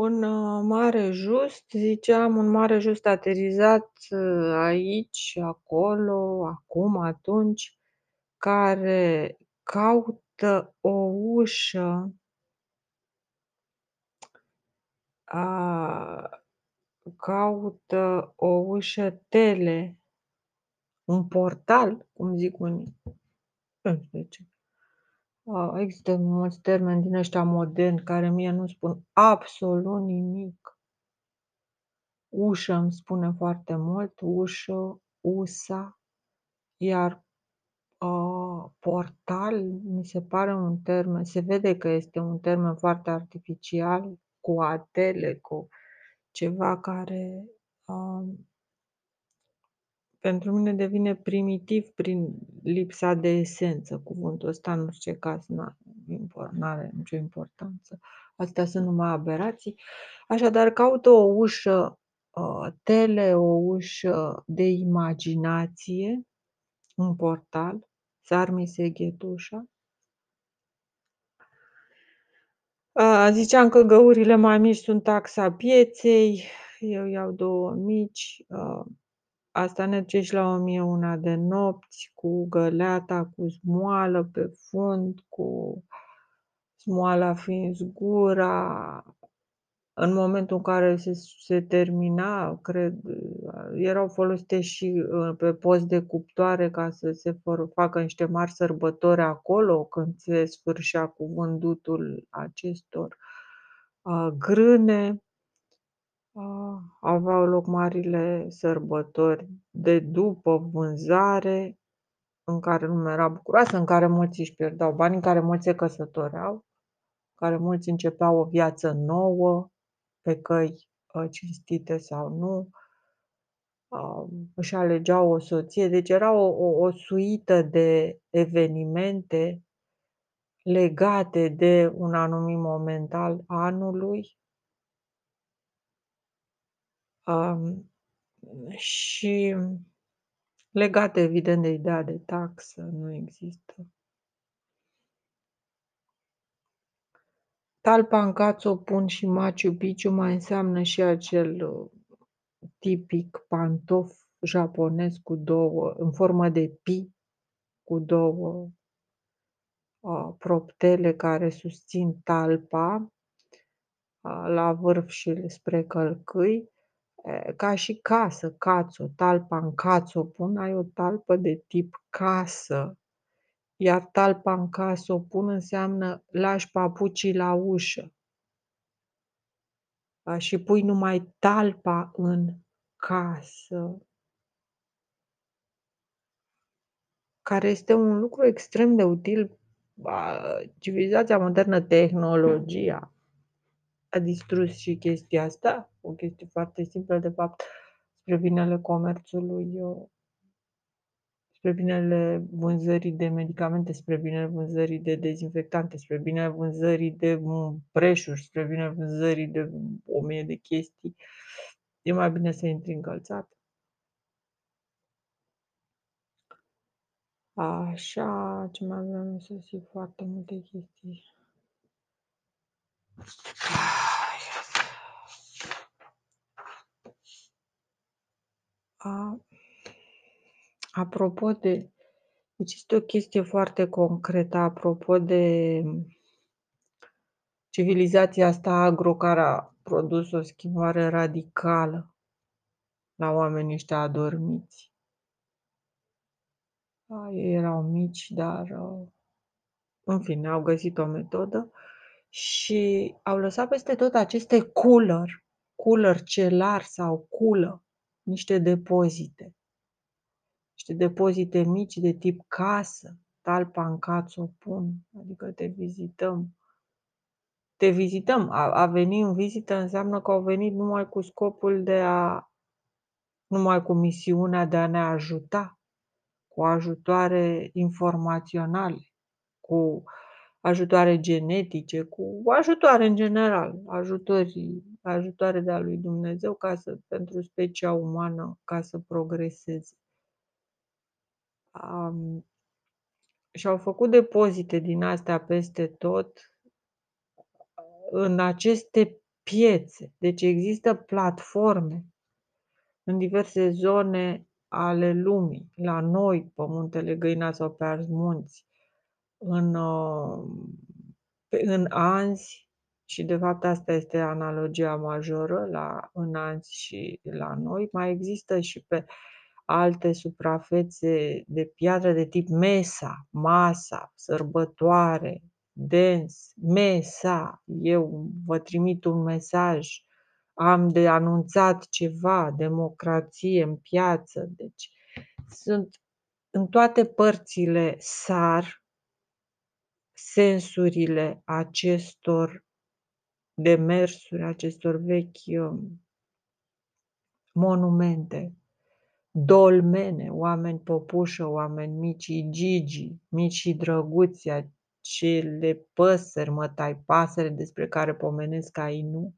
Un, uh, mare just, ziceam, un mare just aterizat, uh, aici, acolo, acum, atunci, care caută o ușă a caută o ușă tele, un portal, cum zic unii, nu știu de ce. A, există mulți termeni din ăștia moderni care mie nu spun absolut nimic. Ușă îmi spune foarte mult, ușă, usa, iar, uh, portal mi se pare un termen se vede că este un termen foarte artificial, cu atele, cu ceva care, um pentru mine devine primitiv prin lipsa de esență. Cuvântul ăsta în orice caz n-a impor n-are nicio importanță. Astea sunt numai aberații. Așadar caută o ușă, uh, tele, o ușă de imaginație, un portal, țar mi se ghetușa. A, ziceam că găurile mai mici sunt taxa pieței, eu iau 2 mici, uh, asta merge și la o mie una de nopți, cu găleata, cu smoală pe fund, cu smoala fiind zgura. În momentul în care se se termina, cred, erau folosite și, uh, pe post de cuptoare ca să se for facă niște mari sărbători acolo, când se sfârșea cu vândutul acestor, uh, grâne. A, aveau loc marile sărbători de după vânzare, în care lumea era bucuroasă, în care mulți își pierdeau banii, în care mulți se căsătoreau, în care mulți începeau o viață nouă, pe căi, uh, cinstite sau nu. Um, își alegeau o soție, deci era o o o suită de evenimente legate de un anumit moment al anului. Um, și legate evident de ideea de taxă, nu există. Talpa în pun și Machu Picchu mai înseamnă și acel, uh, tipic pantof japonez cu două în formă de pi, cu două, uh, proptele care susțin talpa, uh, la vârf și spre călcâi. Ca și casă, cațo, talpa în cațo pun, ai o talpă de tip casă, iar talpa în casă o pun înseamnă lași papucii la ușă. Și pui numai talpa în casă. Care este un lucru extrem de util. Civilizația modernă, tehnologia a distrus și chestia asta, o chestie foarte simplă de fapt, spre binele comerțului, spre binele vânzării de medicamente, spre binele vânzării de dezinfectante, spre binele vânzării de preșuri, spre binele vânzării de o mie de chestii. E mai bine să intri încălțat. Așa, ce mai vreau să zic, foarte multe chestii. A apropo de deci este o chestie foarte concretă apropo de civilizația asta agro care a produs o schimbare radicală la oamenii ăștia adormiți. A, ei erau mici, dar, în fine, au găsit o metodă și au lăsat peste tot aceste cooler, cooler celar sau culă, niște depozite. Niște depozite mici de tip casă, talpa în caț o pun, adică te vizităm. Te vizităm, a a veni în vizită înseamnă că au venit numai cu scopul de a numai cu misiunea de a ne ajuta, cu ajutoare informaționale, cu ajutoare genetice, cu ajutoare în general, ajutori ajutoare de a lui Dumnezeu ca să pentru specia umană, ca să progreseze. Um, și-au făcut depozite din astea peste tot în aceste piețe. Deci există platforme în diverse zone ale lumii, la noi, pe muntele Găina sau pe alți munți, în, uh, în Anzi, și de fapt asta este analogia majoră la, în Anzi și la noi, mai există și pe alte suprafețe de piatră de tip mesa, masa, sărbătoare, dens, mesa, eu vă trimit un mesaj, am de anunțat ceva, democrație în piață, deci sunt în toate părțile sar sensurile acestor demersuri, acestor vechi um, monumente, dolmene, oameni popușă, oameni mici, gigi, mici drăguți, acele păsări, mătai pasăre despre care pomenesc nu,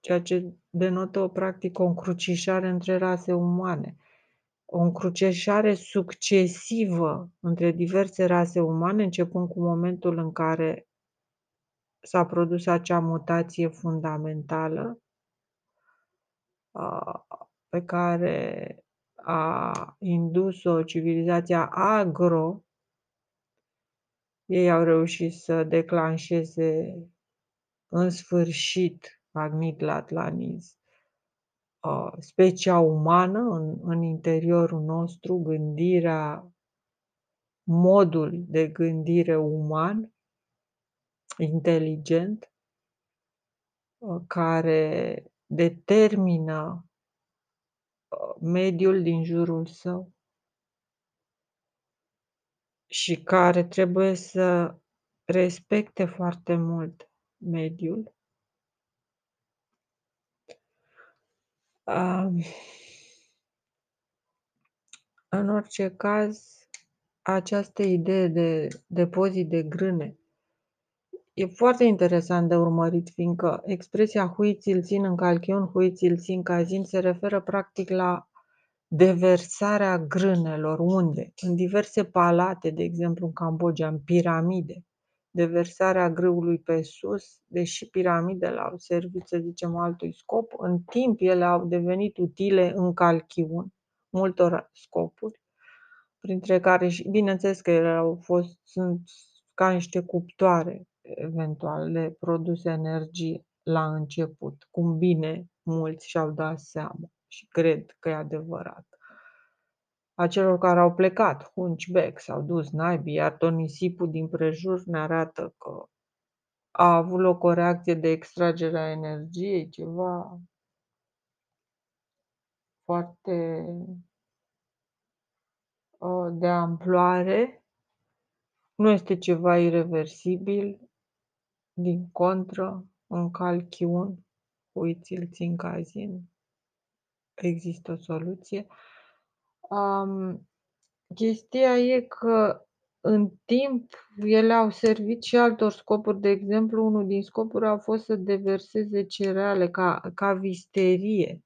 ceea ce denotă o practică, o încrucișare între rase umane, o încrucișare succesivă între diverse rase umane, începând cu momentul în care s-a produs acea mutație fundamentală pe care a indus-o civilizația agro, ei au reușit să declanșeze în sfârșit Magnit Latlanis, specia umană în, în interiorul nostru, gândirea, modul de gândire uman, inteligent, care determină mediul din jurul său și care trebuie să respecte foarte mult mediul În orice caz, această idee de depozit de grâne e foarte interesant de urmărit, fiindcă expresia hui ți-l țin în calchion, hui ți-l țin cazin se referă practic la deversarea grânelor. Unde? În diverse palate, de exemplu în Cambodgia, în piramide deversarea grâului pe sus, deși piramidele au servit, să zicem, altui scop, în timp ele au devenit utile în calchiun multor scopuri, printre care și, bineînțeles că ele au fost, sunt ca niște cuptoare, eventual, le produse energie la început, cum bine mulți și-au dat seama și cred că e adevărat a celor care au plecat, hunchback, s-au dus naibii, iar tot nisipul din prejur ne arată că a avut loc o reacție de extragere a energiei, ceva foarte uh, de amploare, nu este ceva irreversibil, din contră, în calchiun, uiți-l țin cazin, există o soluție. Um, chestia e că în timp ele au servit și altor scopuri. De exemplu, unul din scopuri a fost să deverseze cereale ca, ca visterie,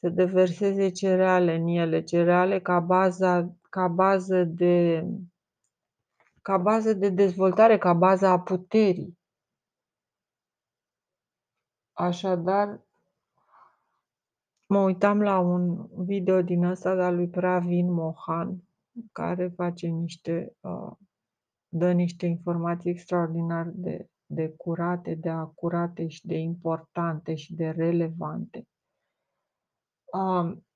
să deverseze cereale în ele, cereale ca, baza, ca bază de ca bază de dezvoltare, ca bază a puterii. Așadar, Mă uitam la un video din ăsta de-a lui Pravin Mohan, care face niște, uh, dă niște informații extraordinar de, de curate, de acurate și de importante și de relevante. Um,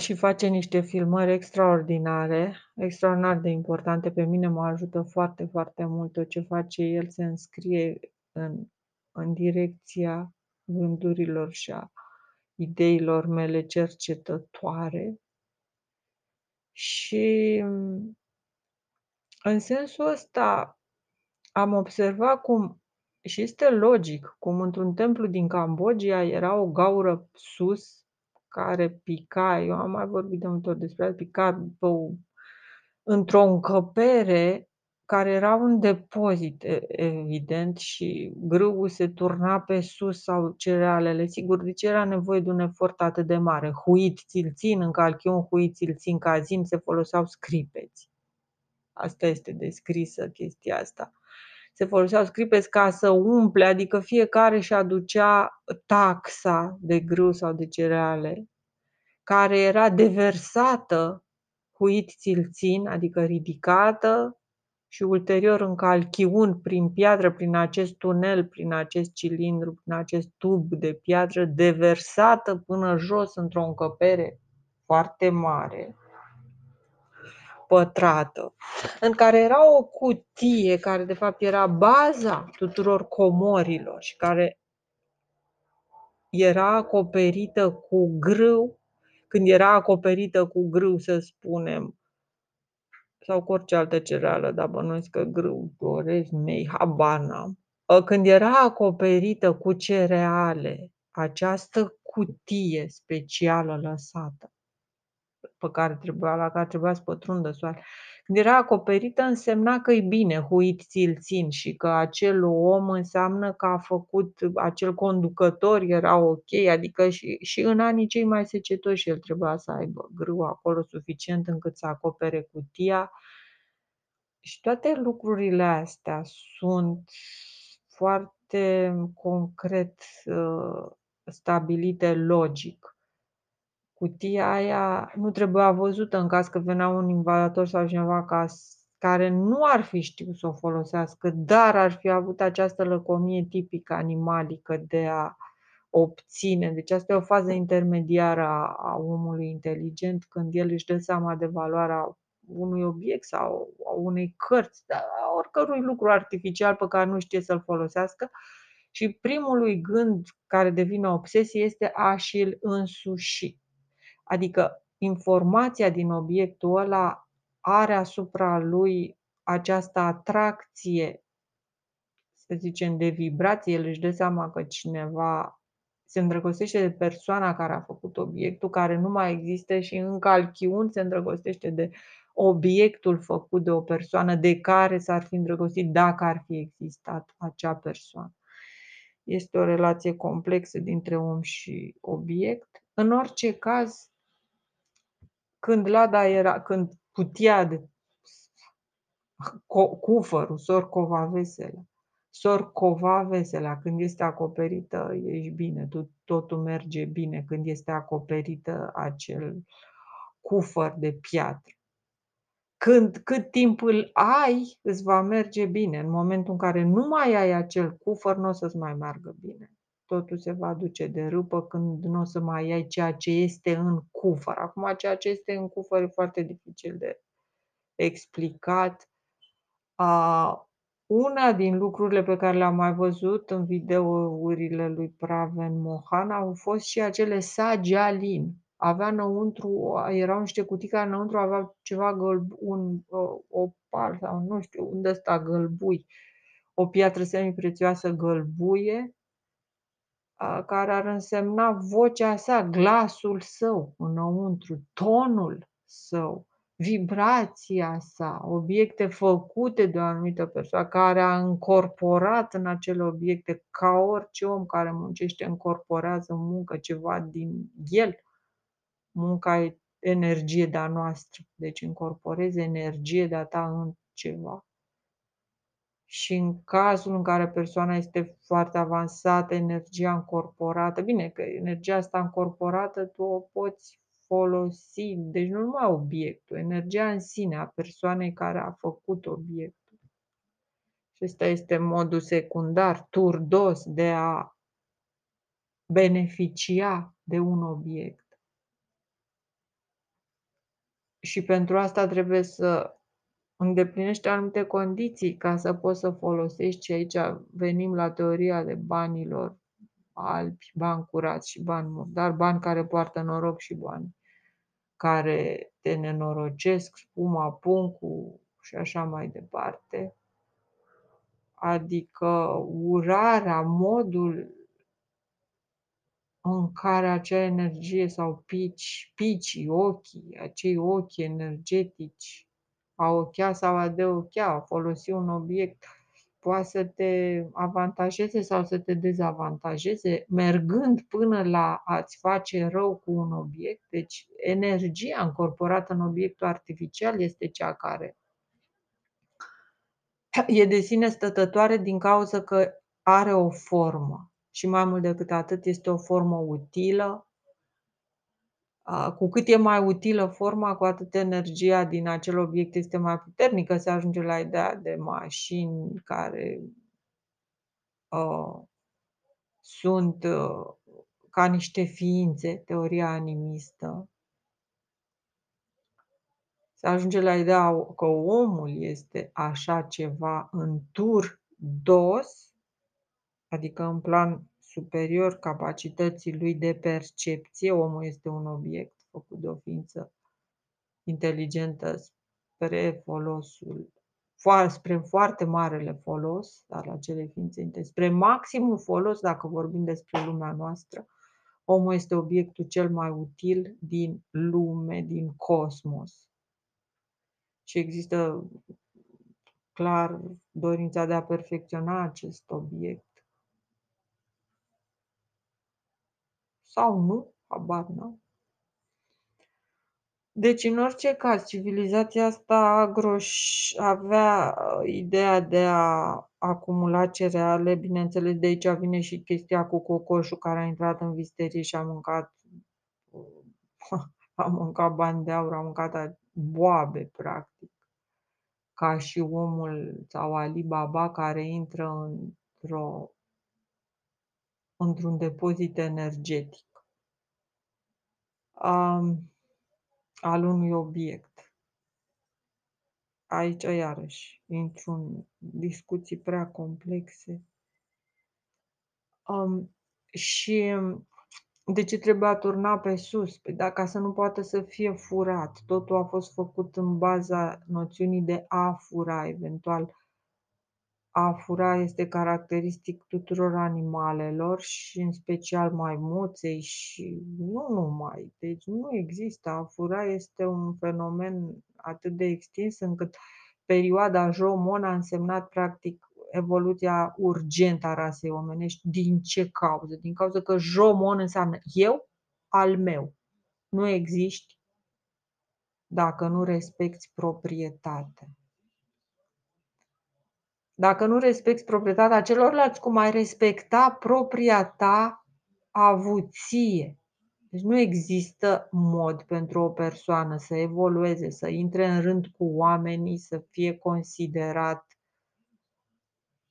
și face niște filmări extraordinare, extraordinar de importante. Pe mine mă ajută foarte, foarte mult tot ce face el, se înscrie în, în direcția gândurilor și a ideilor mele cercetătoare și în sensul ăsta am observat cum și este logic, cum într-un templu din Cambodgia era o gaură sus care pica, eu am mai vorbit de multe ori despre asta, pica pe o, într-o încăpere care era un depozit evident și grâul se turna pe sus sau cerealele. Sigur, de ce era nevoie de un efort atât de mare? Huit ți-l țin, în calchion huit ți-l țin cazin, se foloseau scripeți. Asta este descrisă chestia asta. se foloseau scripes ca să umple, adică fiecare își aducea taxa de grâu sau de cereale, care era deversată huit țin, adică ridicată și ulterior în calchiun prin piatră, prin acest tunel, prin acest cilindru, prin acest tub de piatră, deversată până jos într-o încăpere foarte mare, pătrată, în care era o cutie care de fapt era baza tuturor comorilor și care era acoperită cu grâu, când era acoperită cu grâu, să spunem, sau cu orice altă cereală, dar bănuiesc că grâu, orez, mei, habar n-am. Ă, când era acoperită cu cereale, această cutie specială lăsată, pe care trebuia, la care trebuia să pătrundă soare, când era acoperită însemna că e bine, huit ți-l țin și că acel om înseamnă că a făcut, acel conducător era ok, adică și, și în anii cei mai secetoși el trebuia să aibă grâu acolo suficient încât să acopere cutia. Și toate lucrurile astea sunt foarte concret uh, stabilite logic cutia aia nu trebuia văzută în caz că venea un invadator sau cineva ca, care nu ar fi știut să o folosească, dar ar fi avut această lăcomie tipică animalică de a obține. Deci asta e o fază intermediară a, a omului inteligent când el își dă seama de valoarea unui obiect sau a unei cărți, dar a oricărui lucru artificial pe care nu știe să-l folosească. Și primul lui gând care devine obsesie este a și-l însuși. Adică informația din obiectul ăla are asupra lui această atracție, să zicem, de vibrație, el își dă seama că cineva se îndrăgostește de persoana care a făcut obiectul, care nu mai există și în calchiun se îndrăgostește de obiectul făcut de o persoană de care s-ar fi îndrăgostit dacă ar fi existat acea persoană. Este o relație complexă dintre om și obiect. În orice caz, când Lada era, când cutia de cufărul, sorcova veselă, sorcova veselă, când este acoperită, ești bine, totul merge bine când este acoperită acel cufăr de piatră. Când, cât timp îl ai, îți va merge bine. În momentul în care nu mai ai acel cufăr, nu o să-ți mai meargă bine totul se va duce de râpă când nu o să mai ai ceea ce este în cufăr. Acum, ceea ce este în cufăr e foarte dificil de explicat. A, una din lucrurile pe care le-am mai văzut în videourile lui Praven Mohan au fost și acele sagialin. Avea înăuntru, erau niște cutii care înăuntru aveau ceva gălb, un opal sau nu știu, unde ăsta gălbui, o piatră semi-prețioasă gălbuie care ar însemna vocea sa, glasul său înăuntru, tonul său, vibrația sa, obiecte făcute de o anumită persoană care a încorporat în acele obiecte, ca orice om care muncește, încorporează în muncă ceva din el. Munca e energie de-a noastră, deci încorporezi energie de-a ta în ceva și în cazul în care persoana este foarte avansată, energia încorporată, bine că energia asta încorporată tu o poți folosi, deci nu numai obiectul, energia în sine a persoanei care a făcut obiectul. Și ăsta este modul secundar, turdos, de a beneficia de un obiect. Și pentru asta trebuie să îndeplinește anumite condiții ca să poți să folosești și aici venim la teoria de banilor albi, bani curați și bani murdari, bani care poartă noroc și bani care te nenorocesc, spuma, puncul și așa mai departe. Adică urarea, modul în care acea energie sau pici, picii, ochii, acei ochi energetici a ochea sau a deochea, a folosi un obiect, poate să te avantajeze sau să te dezavantajeze, mergând până la a-ți face rău cu un obiect. Deci energia încorporată în obiectul artificial este cea care E de sine stătătoare din cauză că are o formă și mai mult decât atât este o formă utilă. A, cu cât e mai utilă forma, cu atât energia din acel obiect este mai puternică. Se ajunge la ideea de mașini care uh, sunt uh, ca niște ființe, teoria animistă. Se ajunge la ideea că omul este așa ceva în tur dos, adică în plan superior capacității lui de percepție, omul este un obiect făcut de o ființă inteligentă spre folosul spre foarte marele folos al acelei ființe, spre maximul folos, dacă vorbim despre lumea noastră, omul este obiectul cel mai util din lume, din cosmos. Și există clar dorința de a perfecționa acest obiect. Sau nu, habar n-am. Deci, în orice caz, civilizația asta agro avea uh, ideea de a acumula cereale. Bineînțeles, de aici vine și chestia cu cocoșul care a intrat în visterie și a mâncat a mâncat bani de aur, a mâncat boabe, practic. Ca și omul sau Ali Baba care intră într-o într-un depozit energetic. Um, al unui obiect. Aici, iarăși, intru în discuții prea complexe. Um, și de ce trebuie turna pe sus? Păi da, ca să nu poată să fie furat. Totul a fost făcut în baza noțiunii de a fura, eventual a fura este caracteristic tuturor animalelor și în special maimuței și nu numai. Deci nu există. A fura este un fenomen atât de extins încât perioada Jomon a însemnat practic evoluția urgentă a rasei omenești. Din ce cauză? Din cauza că Jomon înseamnă eu al meu. Nu existi dacă nu respecti proprietatea. Dacă nu respecti proprietatea celorlalți, cum ai respecta propria ta avuție. Deci nu există mod pentru o persoană să evolueze, să intre în rând cu oamenii, să fie considerat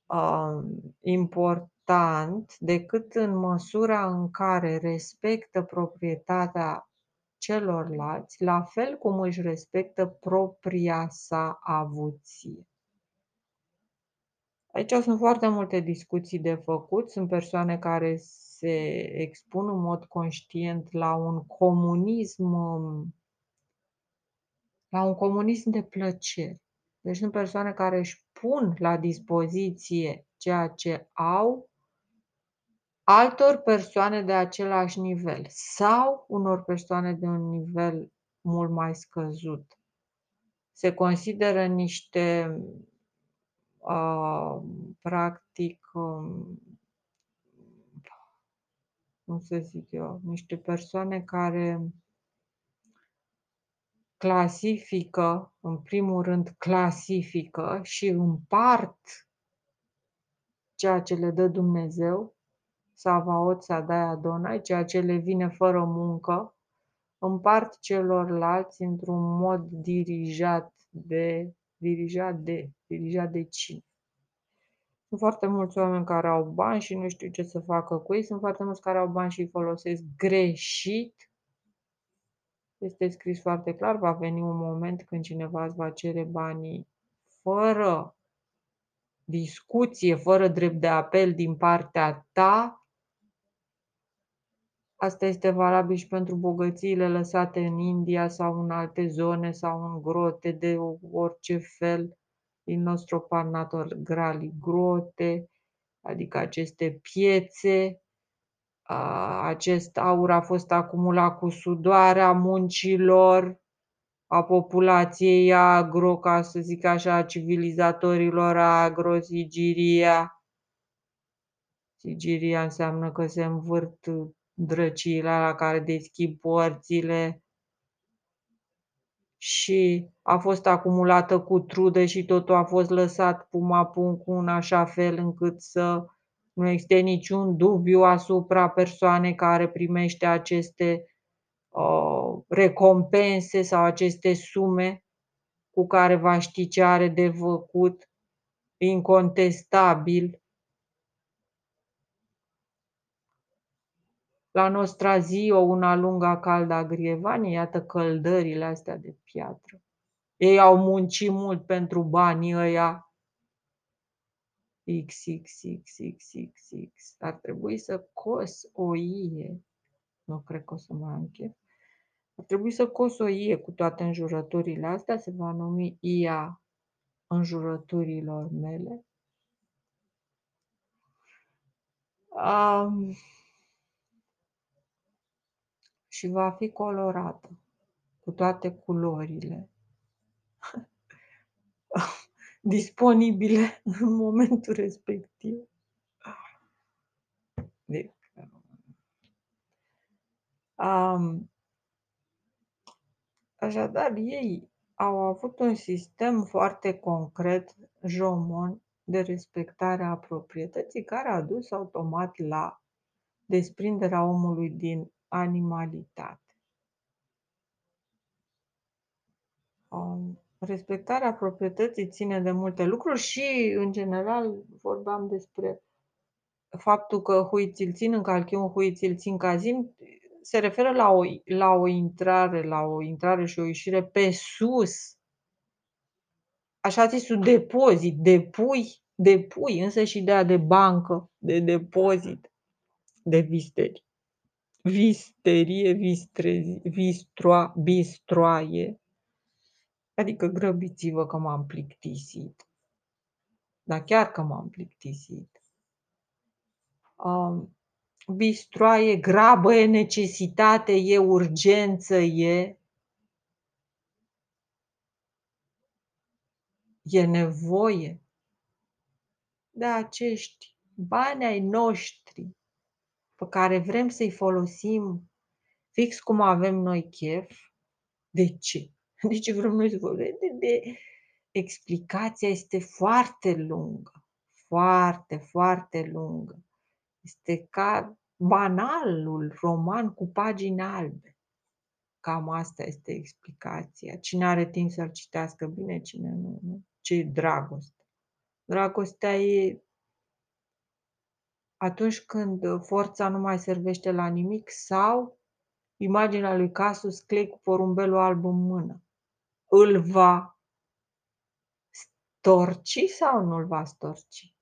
uh, important decât în măsura în care respectă proprietatea celorlalți, la fel cum își respectă propria sa avuție. Aici sunt foarte multe discuții de făcut. Sunt persoane care se expun în mod conștient la un comunism la un comunism de plăcere. Deci sunt persoane care își pun la dispoziție ceea ce au altor persoane de același nivel sau unor persoane de un nivel mult mai scăzut. Se consideră niște practic, cum să zic eu, niște persoane care clasifică, în primul rând clasifică și împart ceea ce le dă Dumnezeu, Savaot, Sadai, Adonai, ceea ce le vine fără muncă, împart celorlalți într-un mod dirijat de dirijat de, dirijat de cine. Sunt foarte mulți oameni care au bani și nu știu ce să facă cu ei, sunt foarte mulți care au bani și îi folosesc greșit. Este scris foarte clar, va veni un moment când cineva îți va cere banii fără discuție, fără drept de apel din partea ta, Asta este valabil și pentru bogățiile lăsate în India sau în alte zone sau în grote de orice fel din nostru parnator grali grote, adică aceste piețe. Acest aur a fost acumulat cu sudoarea muncilor a populației agro, ca să zic așa, a civilizatorilor agro, Sigiria. Sigiria înseamnă că se învârt drăciile la care deschid porțile și a fost acumulată cu trudă și totul a fost lăsat pumapuncu în așa fel încât să nu existe niciun dubiu asupra persoanei care primește aceste, uh, recompense sau aceste sume cu care va ști ce are de făcut, incontestabil. La Nostra Zio, una lunga calda grievanie, iată căldările astea de piatră. Ei au muncit mult pentru banii ăia. XXXXXX. Ar trebui să cos o ie. Nu cred că o să mai am chef. Ar trebui să cos o ie cu toate înjurăturile astea. Se va numi Ia înjurăturilor mele. Um, și va fi colorată cu toate culorile disponibile în momentul respectiv. Deci, um, așadar, ei au avut un sistem foarte concret, jomon, de respectare a proprietății, care a dus automat la desprinderea omului din animalitate. Um, respectarea proprietății ține de multe lucruri și, în general, vorbeam despre faptul că hui ți-l țin în calchiun, hui ți-l țin cazim, se referă la o, la o intrare, la o intrare și o ieșire pe sus. Așa zisul depozit, depui, depui, însă și ideea de bancă, de depozit, de visteri. Visterie, vistrezi, vistroa, bistroaie, Adică grăbiți-vă că m-am plictisit. Dar chiar că m-am plictisit. Um, bistroaie, grabă e necesitate, e urgență, e. E nevoie de acești bani ai noștri pe care vrem să-i folosim fix cum avem noi chef. De ce? Deci vrem noi să vorbim de, de explicația este foarte lungă, foarte, foarte lungă. Este ca banalul roman cu pagini albe. Cam asta este explicația. Cine are timp să-l citească bine, cine nu, nu. Ce e dragoste? Dragostea e atunci când forța nu mai servește la nimic sau imaginea lui Casus Clay cu porumbelul alb în mână îl va storci sau nu îl va storci?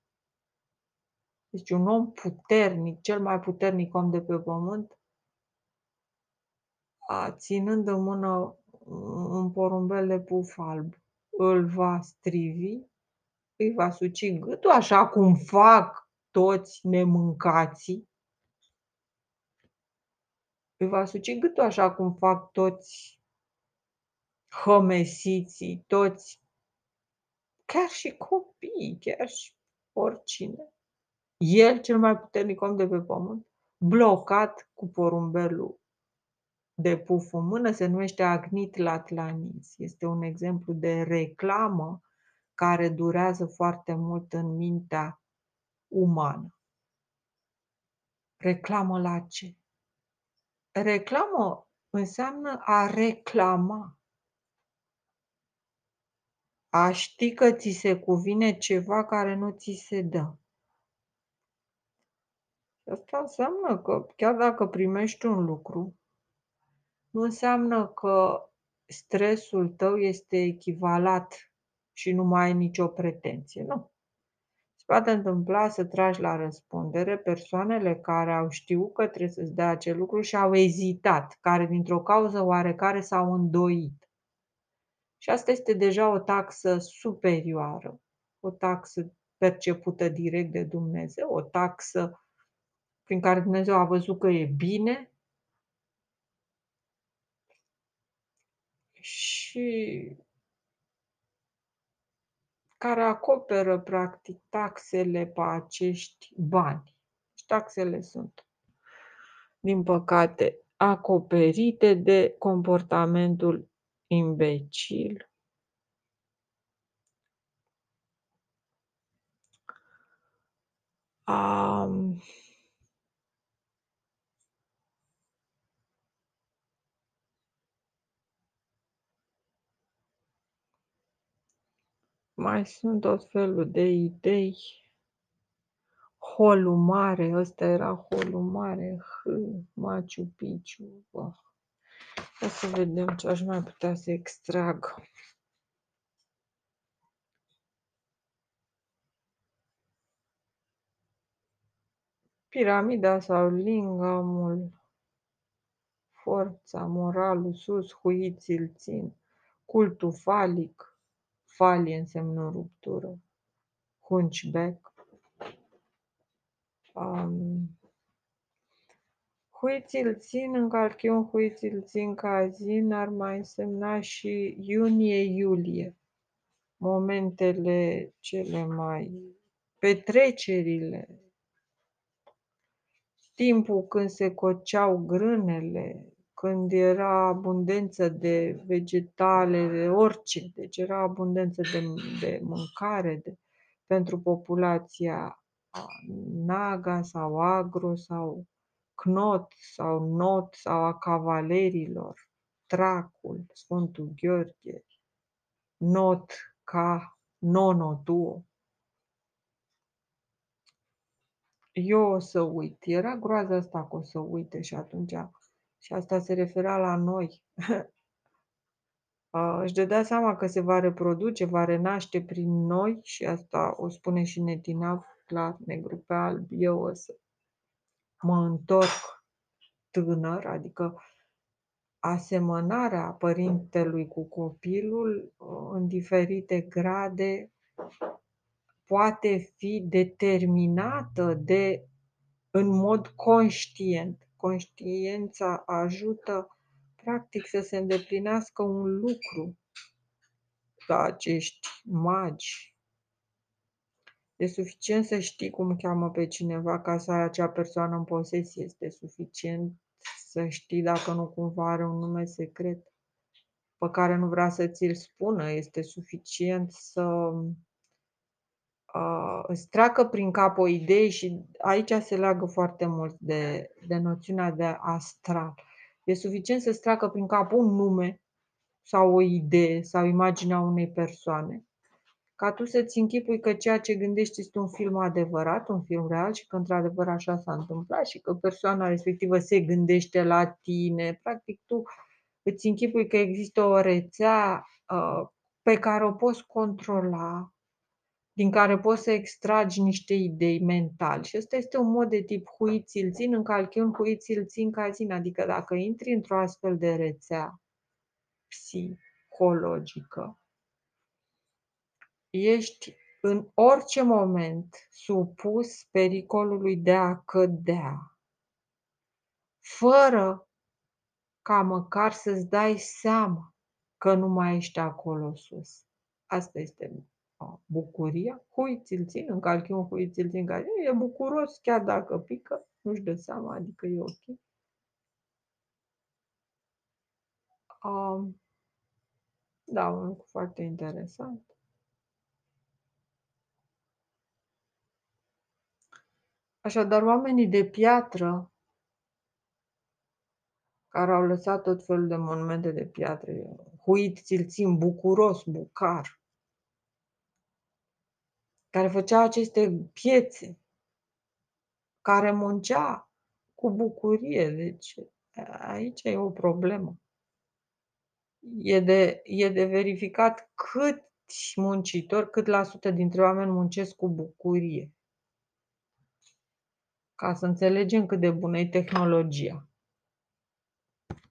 Deci un om puternic, cel mai puternic om de pe pământ, a, ținând în mână un porumbel de puf alb, îl va strivi, îi va suci gâtul, așa cum fac toți nemâncații, îi va suci gâtul așa cum fac toți homesiții, toți, chiar și copii, chiar și oricine. El, cel mai puternic om de pe pământ, blocat cu porumbelul de puf în mână, se numește Agnit Latlanis. Este un exemplu de reclamă care durează foarte mult în mintea umană. Reclamă la ce? Reclamă înseamnă a reclama. A ști că ți se cuvine ceva care nu ți se dă. Asta înseamnă că chiar dacă primești un lucru, nu înseamnă că stresul tău este echivalat și nu mai ai nicio pretenție. Nu. Se poate întâmpla să tragi la răspundere persoanele care au știut că trebuie să-ți dea acel lucru și au ezitat, care dintr-o cauză oarecare s-au îndoit. Și asta este deja o taxă superioară, o taxă percepută direct de Dumnezeu, o taxă prin care Dumnezeu a văzut că e bine și care acoperă practic taxele pe acești bani. Și taxele sunt, din păcate, acoperite de comportamentul Imbecil. Um Mai sunt tot felul de idei. Holul mare, ăsta era holul mare, H, Machu Picchu, bah. Ia să vedem ce aș mai putea să extrag. Piramida sau lingamul, forța, moralul sus, huiții îl țin, cultul falic, falie însemnând ruptură, hunchback. Um, huiții îl țin, în calchiun huiții îl țin ca zi, ar mai însemna și iunie-iulie, momentele cele mai petrecerile. Timpul când se coceau grânele, când era abundență de vegetale, de orice, deci era abundență de, de mâncare de, pentru populația Naga sau Agro sau Knot sau Not sau a cavalerilor, Tracul, Sfântul Gheorghe, Not ca nonotuo. Eu o să uit. Era groaza asta că o să uite și atunci și asta se referea la noi. Își dădea seama că se va reproduce, va renaște prin noi și asta o spune și Netinav, clar, negru pe alb. Eu o să mă întorc tânăr, adică asemănarea părintelui cu copilul în diferite grade poate fi determinată de în mod conștient. Conștiința ajută practic să se îndeplinească un lucru ca acești magi. E suficient să știi cum cheamă pe cineva ca să ai acea persoană în posesie. Este suficient să știi dacă nu cumva are un nume secret pe care nu vrea să ți-l spună. Este suficient să uh, îți treacă prin cap o idee și aici se leagă foarte mult de, de noțiunea de astral. E suficient să-ți treacă prin cap un nume sau o idee sau imaginea unei persoane ca tu să-ți închipui că ceea ce gândești este un film adevărat, un film real și că într-adevăr așa s-a întâmplat și că persoana respectivă se gândește la tine. Practic tu îți închipui că există o rețea uh, pe care o poți controla, din care poți să extragi niște idei mentale. Și ăsta este un mod de tip huiți-l țin, în calchiun huiți-l țin ca zin. Adică dacă intri într-o astfel de rețea psihologică, ești în orice moment supus pericolului de a cădea, fără ca măcar să-ți dai seama că nu mai ești acolo sus. Asta este bucuria. Hui ți-l țin, în calchiun hui ți-l țin, care e bucuros chiar dacă pică, nu-și dă seama, adică e ok. Um, da, un lucru foarte interesant. Așadar, oamenii de piatră care au lăsat tot felul de monumente de piatră, huit ți-l țin, bucuros, bucar, care făcea aceste piețe, care muncea cu bucurie. Deci aici e o problemă. E de, e de verificat cât muncitori, cât la sută dintre oameni muncesc cu bucurie. Ca să înțelegem cât de bună e tehnologia.